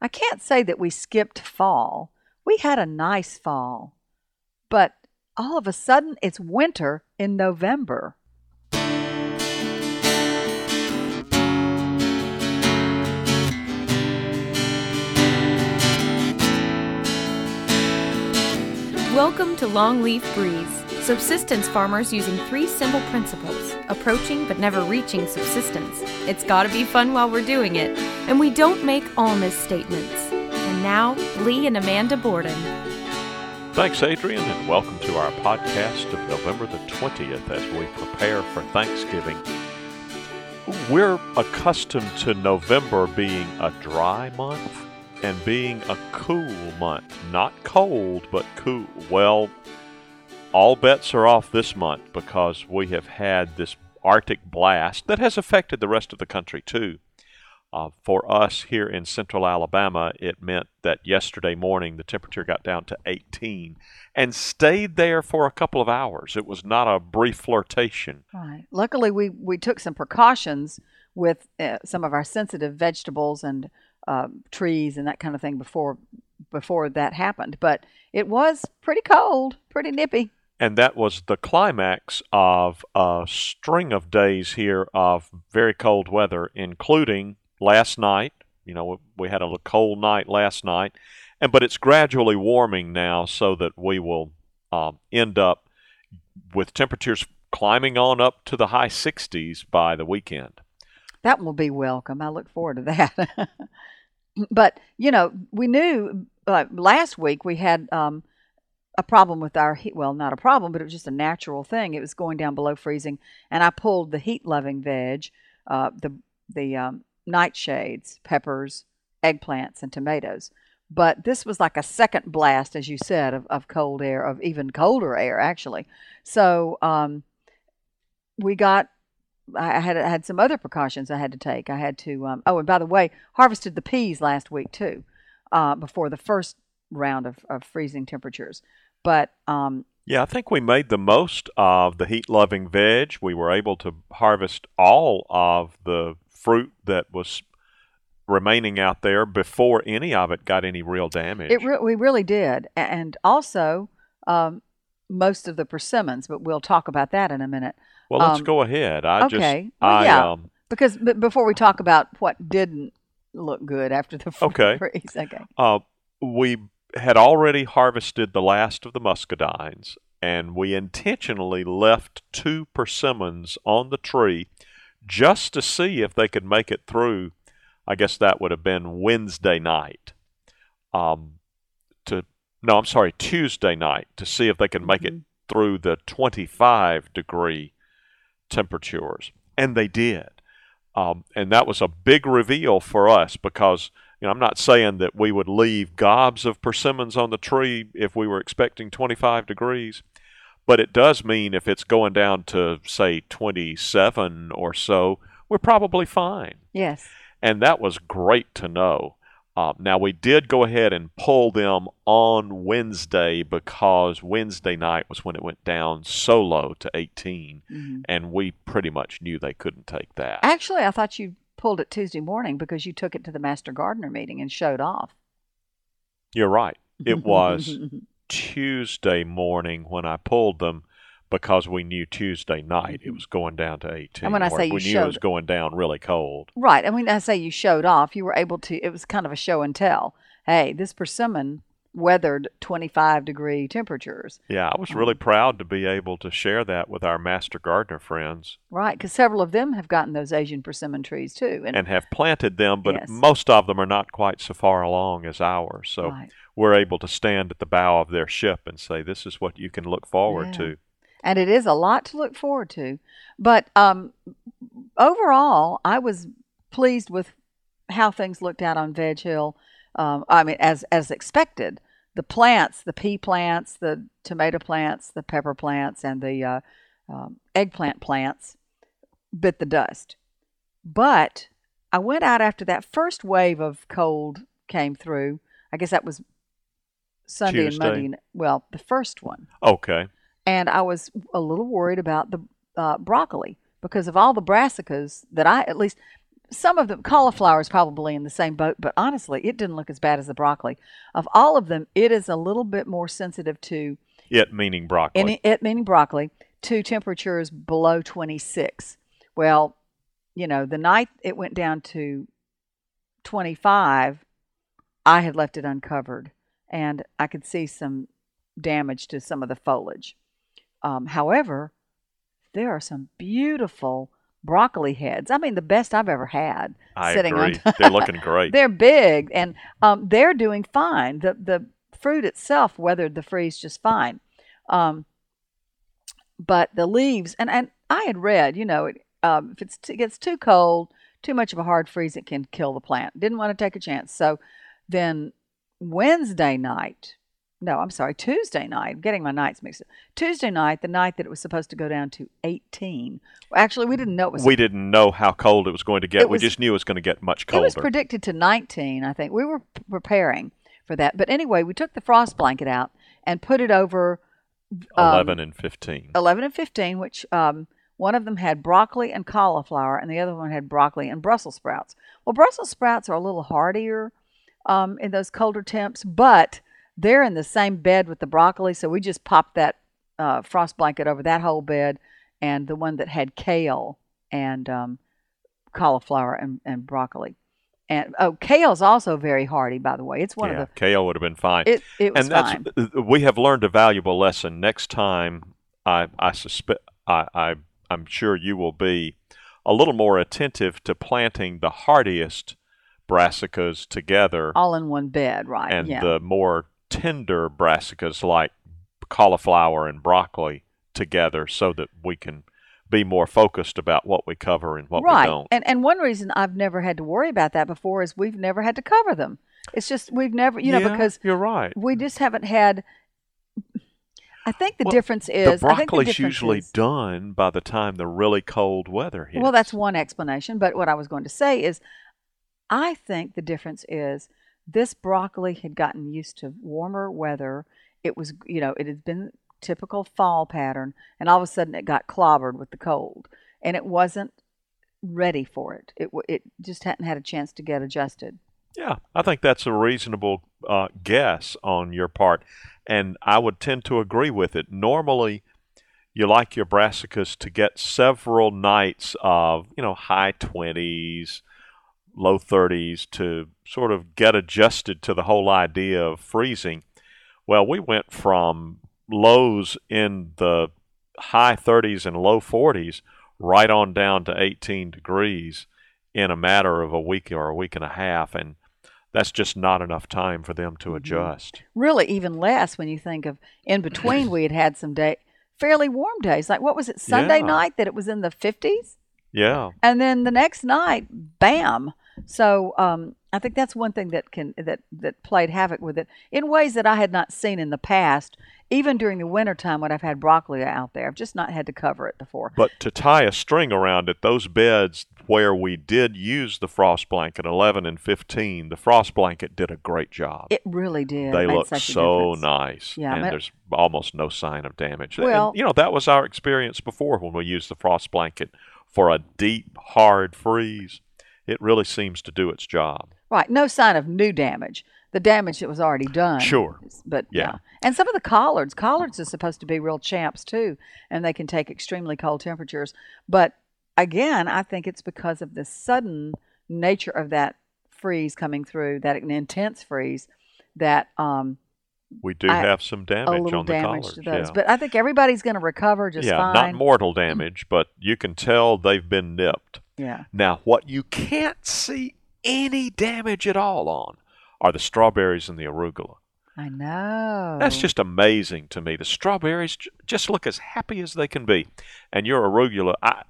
I can't say that we skipped fall. We had a nice fall. But all of a sudden, it's winter in November. Welcome to Longleaf Breeze, subsistence farmers using three simple principles, approaching but never reaching subsistence. It's gotta be fun while we're doing it, and we don't make all misstatements. And now, Lee and Amanda Borden. Thanks, Adrian, and welcome to our podcast of November the 20th as we prepare for Thanksgiving. We're accustomed to November being a dry month and being a cool month. Not cold, but cool. Well, all bets are off this month because we have had this Arctic blast that has affected the rest of the country too. Uh, for us here in central Alabama, it meant that yesterday morning the temperature got down to 18 and stayed there for a couple of hours. It was not a brief flirtation. Right. Luckily, we, we took some precautions with uh, some of our sensitive vegetables and uh, trees and that kind of thing before before that happened. But it was pretty cold, pretty nippy. And that was the climax of a string of days here of very cold weather, including last night. You know, we had a cold night last night, and but it's gradually warming now, so that we will um, end up with temperatures climbing on up to the high 60s by the weekend. That will be welcome. I look forward to that. but you know, we knew uh, last week we had um, a problem with our heat. Well, not a problem, but it was just a natural thing. It was going down below freezing, and I pulled the heat-loving veg, uh, the the um, nightshades, peppers, eggplants, and tomatoes. But this was like a second blast, as you said, of, of cold air, of even colder air, actually. So um, we got I had had some other precautions I had to take. I had to. Um, oh, and by the way, harvested the peas last week too, uh, before the first round of, of freezing temperatures. But um, yeah, I think we made the most of the heat-loving veg. We were able to harvest all of the fruit that was remaining out there before any of it got any real damage. It re- we really did, and also um, most of the persimmons. But we'll talk about that in a minute. Well, let's um, go ahead. I okay. just, well, I, yeah. Um, because b- before we talk about what didn't look good after the okay. freeze, okay. Uh, we had already harvested the last of the muscadines, and we intentionally left two persimmons on the tree just to see if they could make it through. I guess that would have been Wednesday night. Um, to no, I'm sorry, Tuesday night to see if they could make mm-hmm. it through the 25 degree temperatures, and they did. Um, and that was a big reveal for us because you know I'm not saying that we would leave gobs of persimmons on the tree if we were expecting 25 degrees, but it does mean if it's going down to say 27 or so, we're probably fine. Yes. And that was great to know. Uh, now, we did go ahead and pull them on Wednesday because Wednesday night was when it went down so low to 18, mm-hmm. and we pretty much knew they couldn't take that. Actually, I thought you pulled it Tuesday morning because you took it to the Master Gardener meeting and showed off. You're right. It was Tuesday morning when I pulled them because we knew Tuesday night it mm-hmm. was going down to 18. And when I say you we showed, knew it was going down really cold. Right. And when I say you showed off, you were able to, it was kind of a show and tell. Hey, this persimmon weathered 25 degree temperatures. Yeah, I was really um, proud to be able to share that with our master gardener friends. Right, because several of them have gotten those Asian persimmon trees too. And, and have planted them, but yes. most of them are not quite so far along as ours. So right. we're able to stand at the bow of their ship and say, this is what you can look forward yeah. to and it is a lot to look forward to. But um, overall, I was pleased with how things looked out on Veg Hill. Um, I mean, as as expected, the plants, the pea plants, the tomato plants, the pepper plants, and the uh, um, eggplant plants bit the dust. But I went out after that first wave of cold came through. I guess that was Sunday Tuesday. and Monday. Well, the first one. Okay and I was a little worried about the uh, broccoli because of all the brassicas that I, at least some of them cauliflower is probably in the same boat, but honestly, it didn't look as bad as the broccoli. Of all of them, it is a little bit more sensitive to It meaning broccoli. any it meaning broccoli to temperatures below 26. Well, you know, the night it went down to 25, I had left it uncovered and I could see some damage to some of the foliage. Um, however, there are some beautiful broccoli heads. I mean, the best I've ever had. I sitting on agree. They're looking great. They're big and um, they're doing fine. The the fruit itself weathered the freeze just fine. Um, but the leaves and, and I had read, you know, it, um, if it's, it gets too cold, too much of a hard freeze, it can kill the plant. Didn't want to take a chance. So then Wednesday night, no, I'm sorry, Tuesday night, I'm getting my nights mixed up. Tuesday night, the night that it was supposed to go down to 18. Well, actually, we didn't know it was we didn't know how cold it was going to get. It we just knew it was going to get much colder. It was predicted to 19, I think. We were preparing for that. But anyway, we took the frost blanket out and put it over um, 11 and 15. 11 and 15, which um, one of them had broccoli and cauliflower, and the other one had broccoli and Brussels sprouts. Well, Brussels sprouts are a little hardier um, in those colder temps, but they're in the same bed with the broccoli, so we just popped that uh, frost blanket over that whole bed, and the one that had kale and um, cauliflower and, and broccoli. And oh, kale's also very hardy, by the way. It's one yeah, of the kale would have been fine. it, it was and that's fine. we have learned a valuable lesson. Next time, I I suspect I, I I'm sure you will be a little more attentive to planting the hardiest brassicas together All in one bed, right? and yeah. the more tender brassicas like cauliflower and broccoli together, so that we can be more focused about what we cover and what right. we don't. And and one reason I've never had to worry about that before is we've never had to cover them. It's just we've never, you know, Yeah, because you're right. we just haven't had. I think the Well, difference is the I think the usually is- done by the time the really cold weather hits. Well, that's one explanation. But what I was going to say is, I think the difference is this broccoli had gotten used to warmer weather. It was, you know, it had been typical fall pattern, and all of a sudden it got clobbered with the cold, and it wasn't ready for it. It it just hadn't had a chance to get adjusted. Yeah, I think that's a reasonable uh, guess on your part, and I would tend to agree with it. Normally, you like your brassicas to get several nights of you know high twenties, low thirties to sort of get adjusted to the whole idea of freezing. Well, we went from lows in the high 30s and low 40s right on down to 18 degrees in a matter of a week or a week and a half and that's just not enough time for them to mm-hmm. adjust. Really, even less when you think of in between we had had some day fairly warm days. Like what was it Sunday Yeah. night that it was in the fifties? Yeah. and then the next night, bam. So um, I think that's one thing that can that that played havoc with it in ways that I had not seen in the past. Even during the wintertime when I've had broccoli out there, I've just not had to cover it before. But to tie a string around it, those beds where we did use the frost blanket, 11 and 15, the frost blanket did a great job. It really did. they look so nice. Yeah, and there's almost no sign of damage. And, Well- you know, that was our experience before when we used the frost blanket for a deep, hard freeze. It really seems to do its job. Right, no sign of new damage. The damage that was already done. Sure. But Yeah. And some of the collards, collards are supposed to be real champs too, and they can take extremely cold temperatures. But again, I think it's because of the sudden nature of that freeze coming through, that an intense freeze, that um, We do I- have some damage on the damage those. yeah. But I think everybody's going to recover just yeah, fine. not mortal damage, but you can tell they've been nipped. Yeah. Now, what you can't see any damage at all on are the strawberries and the arugula. I know. That's just amazing to me. The strawberries just look as happy as they can be, and your arugula, I,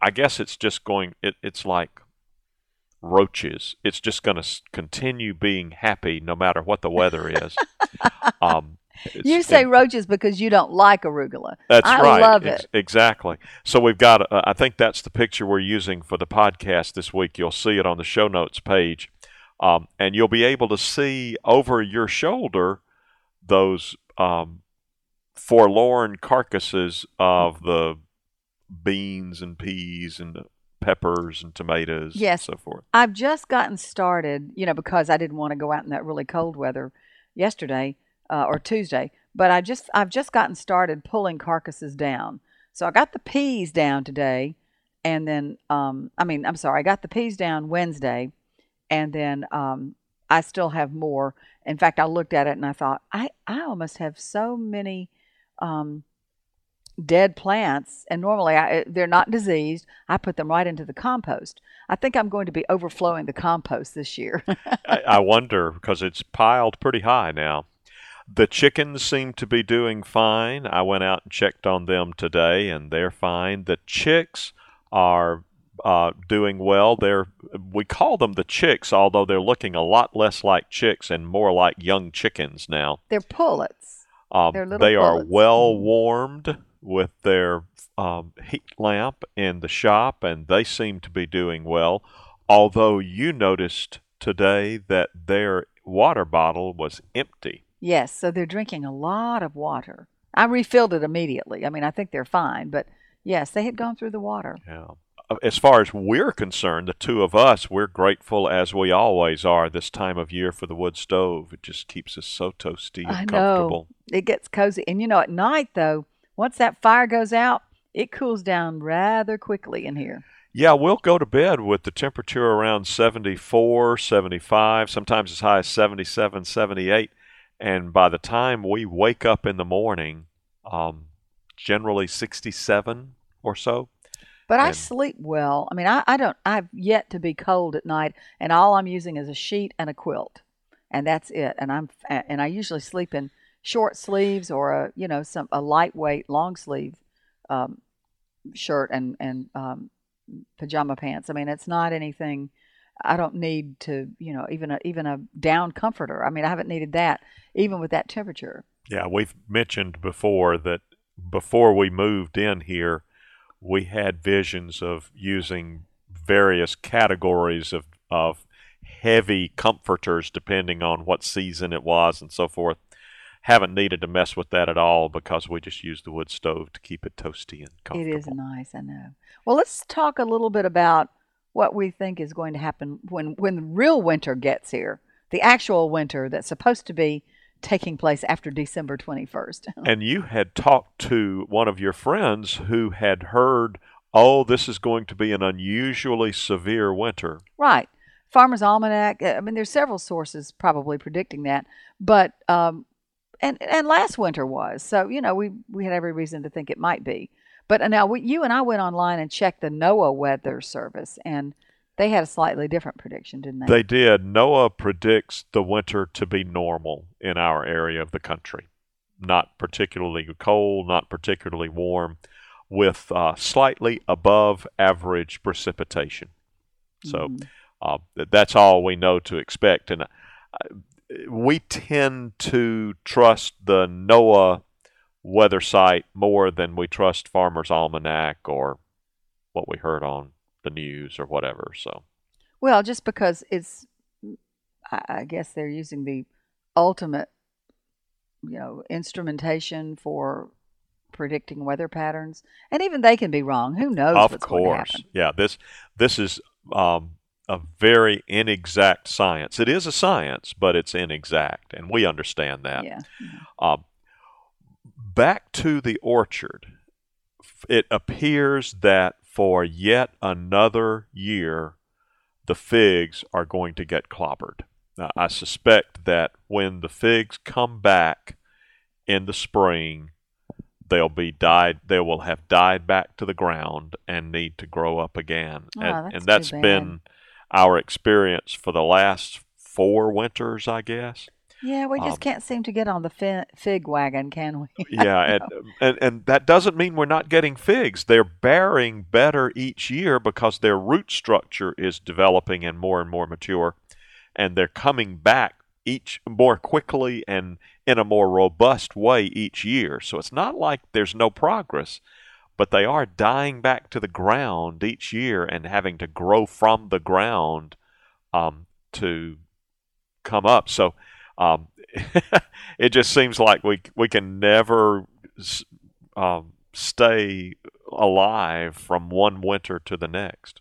I- guess it's just going. It, it's like roaches. It's just going to continue being happy no matter what the weather is. um, it's- You say roaches because you don't like arugula. that's I right. love Ex- it. Exactly. So we've got, uh, I think that's the picture we're using for the podcast this week. You'll see it on the show notes page. Um, and you'll be able to see over your shoulder those um, forlorn carcasses of the beans and peas and peppers and tomatoes Yes. and so forth. I've just gotten started, you know, because I didn't want to go out in that really cold weather yesterday uh, or Tuesday. But I just I've just gotten started pulling carcasses down. So I got the peas down today, and then um, I mean I'm sorry, I got the peas down Wednesday, and then um, I still have more. In fact, I looked at it and I thought I I almost have so many. Um, dead plants and normally I, they're not diseased i put them right into the compost i think i'm going to be overflowing the compost this year I, I wonder because it's piled pretty high now. The chickens seem to be doing fine. I went out and checked on them today, and they're fine. The chicks are uh, doing well. They're we call them the chicks, although they're looking a lot less like chicks and more like young chickens now. they're pullets Um, They're they are pullets. well warmed with their um, heat lamp in the shop, and they seem to be doing well. Although you noticed today that their water bottle was empty. Yes so they're drinking a lot of water i refilled it immediately i mean i think they're fine but yes they had gone through the water Yeah. Uh, As far as we're concerned, the two of us, we're grateful as we always are this time of year for the wood stove. It just keeps us so toasty and I know. comfortable. it gets cozy and you know at night though once that fire goes out it cools down rather quickly in here Yeah, we'll go to bed with the temperature around 74, 75, sometimes as high as 77, 78. And by the time we wake up in the morning, um, generally 67 or so. But I sleep well. I mean, I, I don't, I've yet to be cold at night, and all I'm using is a sheet and a quilt, and that's it. And I'm, and I usually sleep in short sleeves or a, you know, some a lightweight long sleeve um, shirt and and um, pajama pants. I mean, it's not anything. I don't need to, you know, even a even a down comforter. I mean, I haven't needed that even with that temperature. Yeah, we've mentioned before that before we moved in here, we had visions of using various categories of, of heavy comforters depending on what season it was and so forth. Haven't needed to mess with that at all because we just use the wood stove to keep it toasty and comfortable. It is nice, I know. Well, let's talk a little bit about what we think is going to happen when when the real winter gets here. The actual winter that's supposed to be taking place after December 21st. And you had talked to one of your friends who had heard, oh, this is going to be an unusually severe winter. right. Farmer's Almanac. uh, I mean, there's several sources probably predicting that, but um, and and last winter was so you know we we had every reason to think it might be. But uh, now we, you and I went online and checked the NOAA weather service, and they had a slightly different prediction, didn't they? They did. NOAA predicts the winter to be normal in our area of the country. Not particularly cold, not particularly warm, with uh, slightly above average precipitation. So Mhm. uh, that's all we know to expect. And uh, we tend to trust the NOAA weather site more than we trust Farmer's Almanac or what we heard on the news or whatever. So. Well, just because it's, I guess they're using the ultimate, you know, instrumentation for predicting weather patterns, and even they can be wrong. Who knows of what's going to course yeah this this is um, a very inexact science it is a science but it's inexact and we understand that Yeah. um, back to the orchard. It appears that for yet another year the figs are going to get clobbered. Now, i suspect that when the figs come back in the spring they'll be died they will have died back to the ground and need to grow up again. Oh, and, that's and that's been our experience for the last four winters i guess Yeah, we just Um, can't seem to get on the fi- fig wagon, can we? yeah and, and and that doesn't mean we're not getting figs. They're bearing better each year because their root structure is developing and more and more mature and they're coming back each more quickly and in a more robust way each year. So it's not like there's no progress but they are dying back to the ground each year and having to grow from the ground um, to come up. So um, it just seems like we we can never um, stay alive from one winter to the next.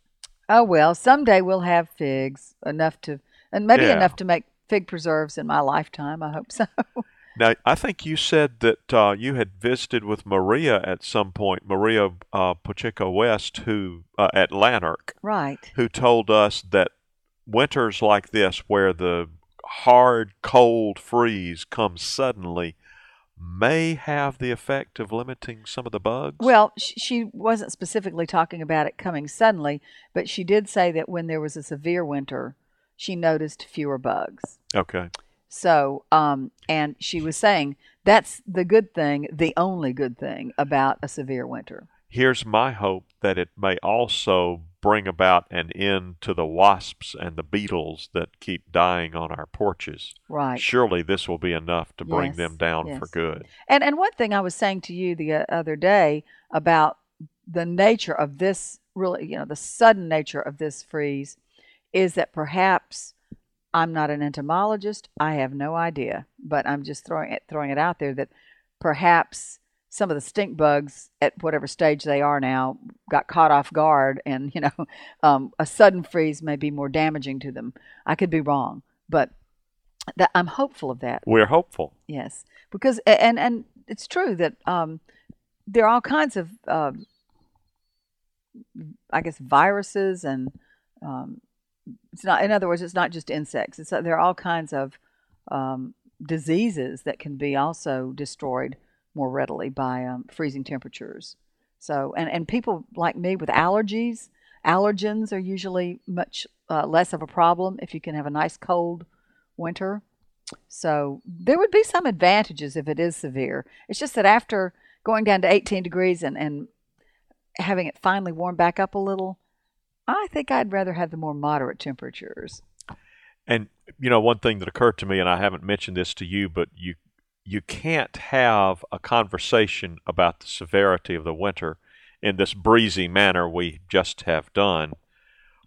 Oh well, someday we'll have figs enough to, and maybe Yeah. enough to make fig preserves in my lifetime. I hope so. Now, I think you said that uh, you had visited with Maria at some point, Maria uh, Pacheco West, who uh, at Lanark, right. who told us that winters like this, where the hard, cold freeze comes suddenly, may have the effect of limiting some of the bugs. Well, she wasn't specifically talking about it coming suddenly, but she did say that when there was a severe winter, she noticed fewer bugs. okay. So, um, and she was saying that's the good thing, the only good thing about a severe winter. Here's my hope that it may also bring about an end to the wasps and the beetles that keep dying on our porches. Right. Surely this will be enough to bring Yes, them down for good. And and one thing I was saying to you the uh, other day about the nature of this really, you know, the sudden nature of this freeze is that perhaps I'm not an entomologist. I have no idea, but I'm just throwing it throwing it out there that perhaps some of the stink bugs at whatever stage they are now got caught off guard and you know um, a sudden freeze may be more damaging to them i could be wrong but that i'm hopeful of that We're hopeful. Yes, because and and it's true that um, there are all kinds of um, I guess viruses and um, it's not. In other words, it's not just insects. It's there are all kinds of um, diseases that can be also destroyed more readily by um, freezing temperatures. So and and people like me with allergies, allergens are usually much uh, less of a problem if you can have a nice cold winter. So there would be some advantages if it is severe. It's just that after going down to 18 degrees and, and having it finally warm back up a little, I think I'd rather have the more moderate temperatures. And you know, one thing that occurred to me, and I haven't mentioned this to you, but you you can't have a conversation about the severity of the winter in this breezy manner we just have done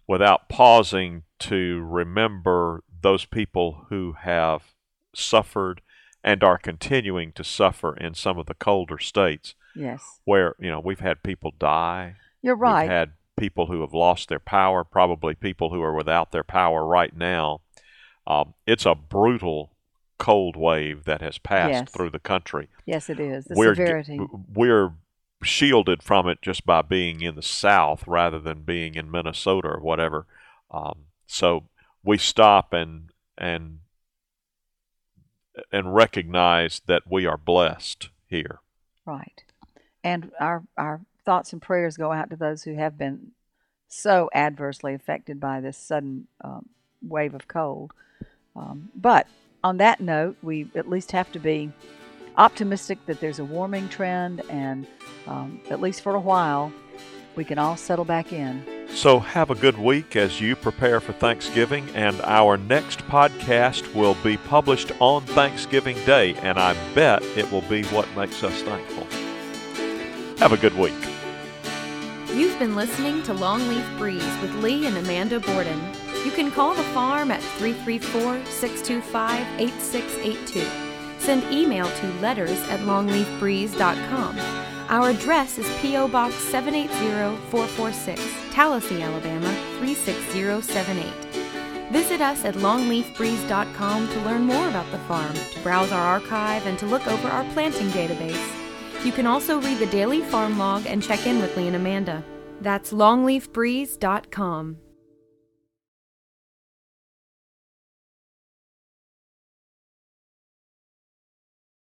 without pausing to remember those people who have suffered and are continuing to suffer in some of the colder states Yes, where you know we've had people die you're right. We've had people who have lost their power, probably people who are without their power right now. Um, it's a brutal cold wave that has passed Yes. through the country. yes, it is. The we're, severity. we're shielded from it just by being in the South rather than being in Minnesota or whatever. Um, so we stop and and and recognize that we are blessed here. Right. And our, our thoughts and prayers go out to those who have been so adversely affected by this sudden um, wave of cold. Um, but on that note, we at least have to be optimistic that there's a warming trend, and um, at least for a while, we can all settle back in. So, have a good week as you prepare for Thanksgiving, and our next podcast will be published on Thanksgiving Day, and I bet it will be what makes us thankful. Have a good week. You've been listening to Longleaf Breeze with Lee and Amanda Borden. You can call the farm at 334 625 8682. Send email to letters at longleafbreeze.com. Our address is P.O. Box 780446, Tallassee, Alabama 36078. Visit us at longleafbreeze.com to learn more about the farm, to browse our archive, and to look over our planting database. You can also read the daily farm log and check in with Lee and Amanda. That's longleafbreeze.com.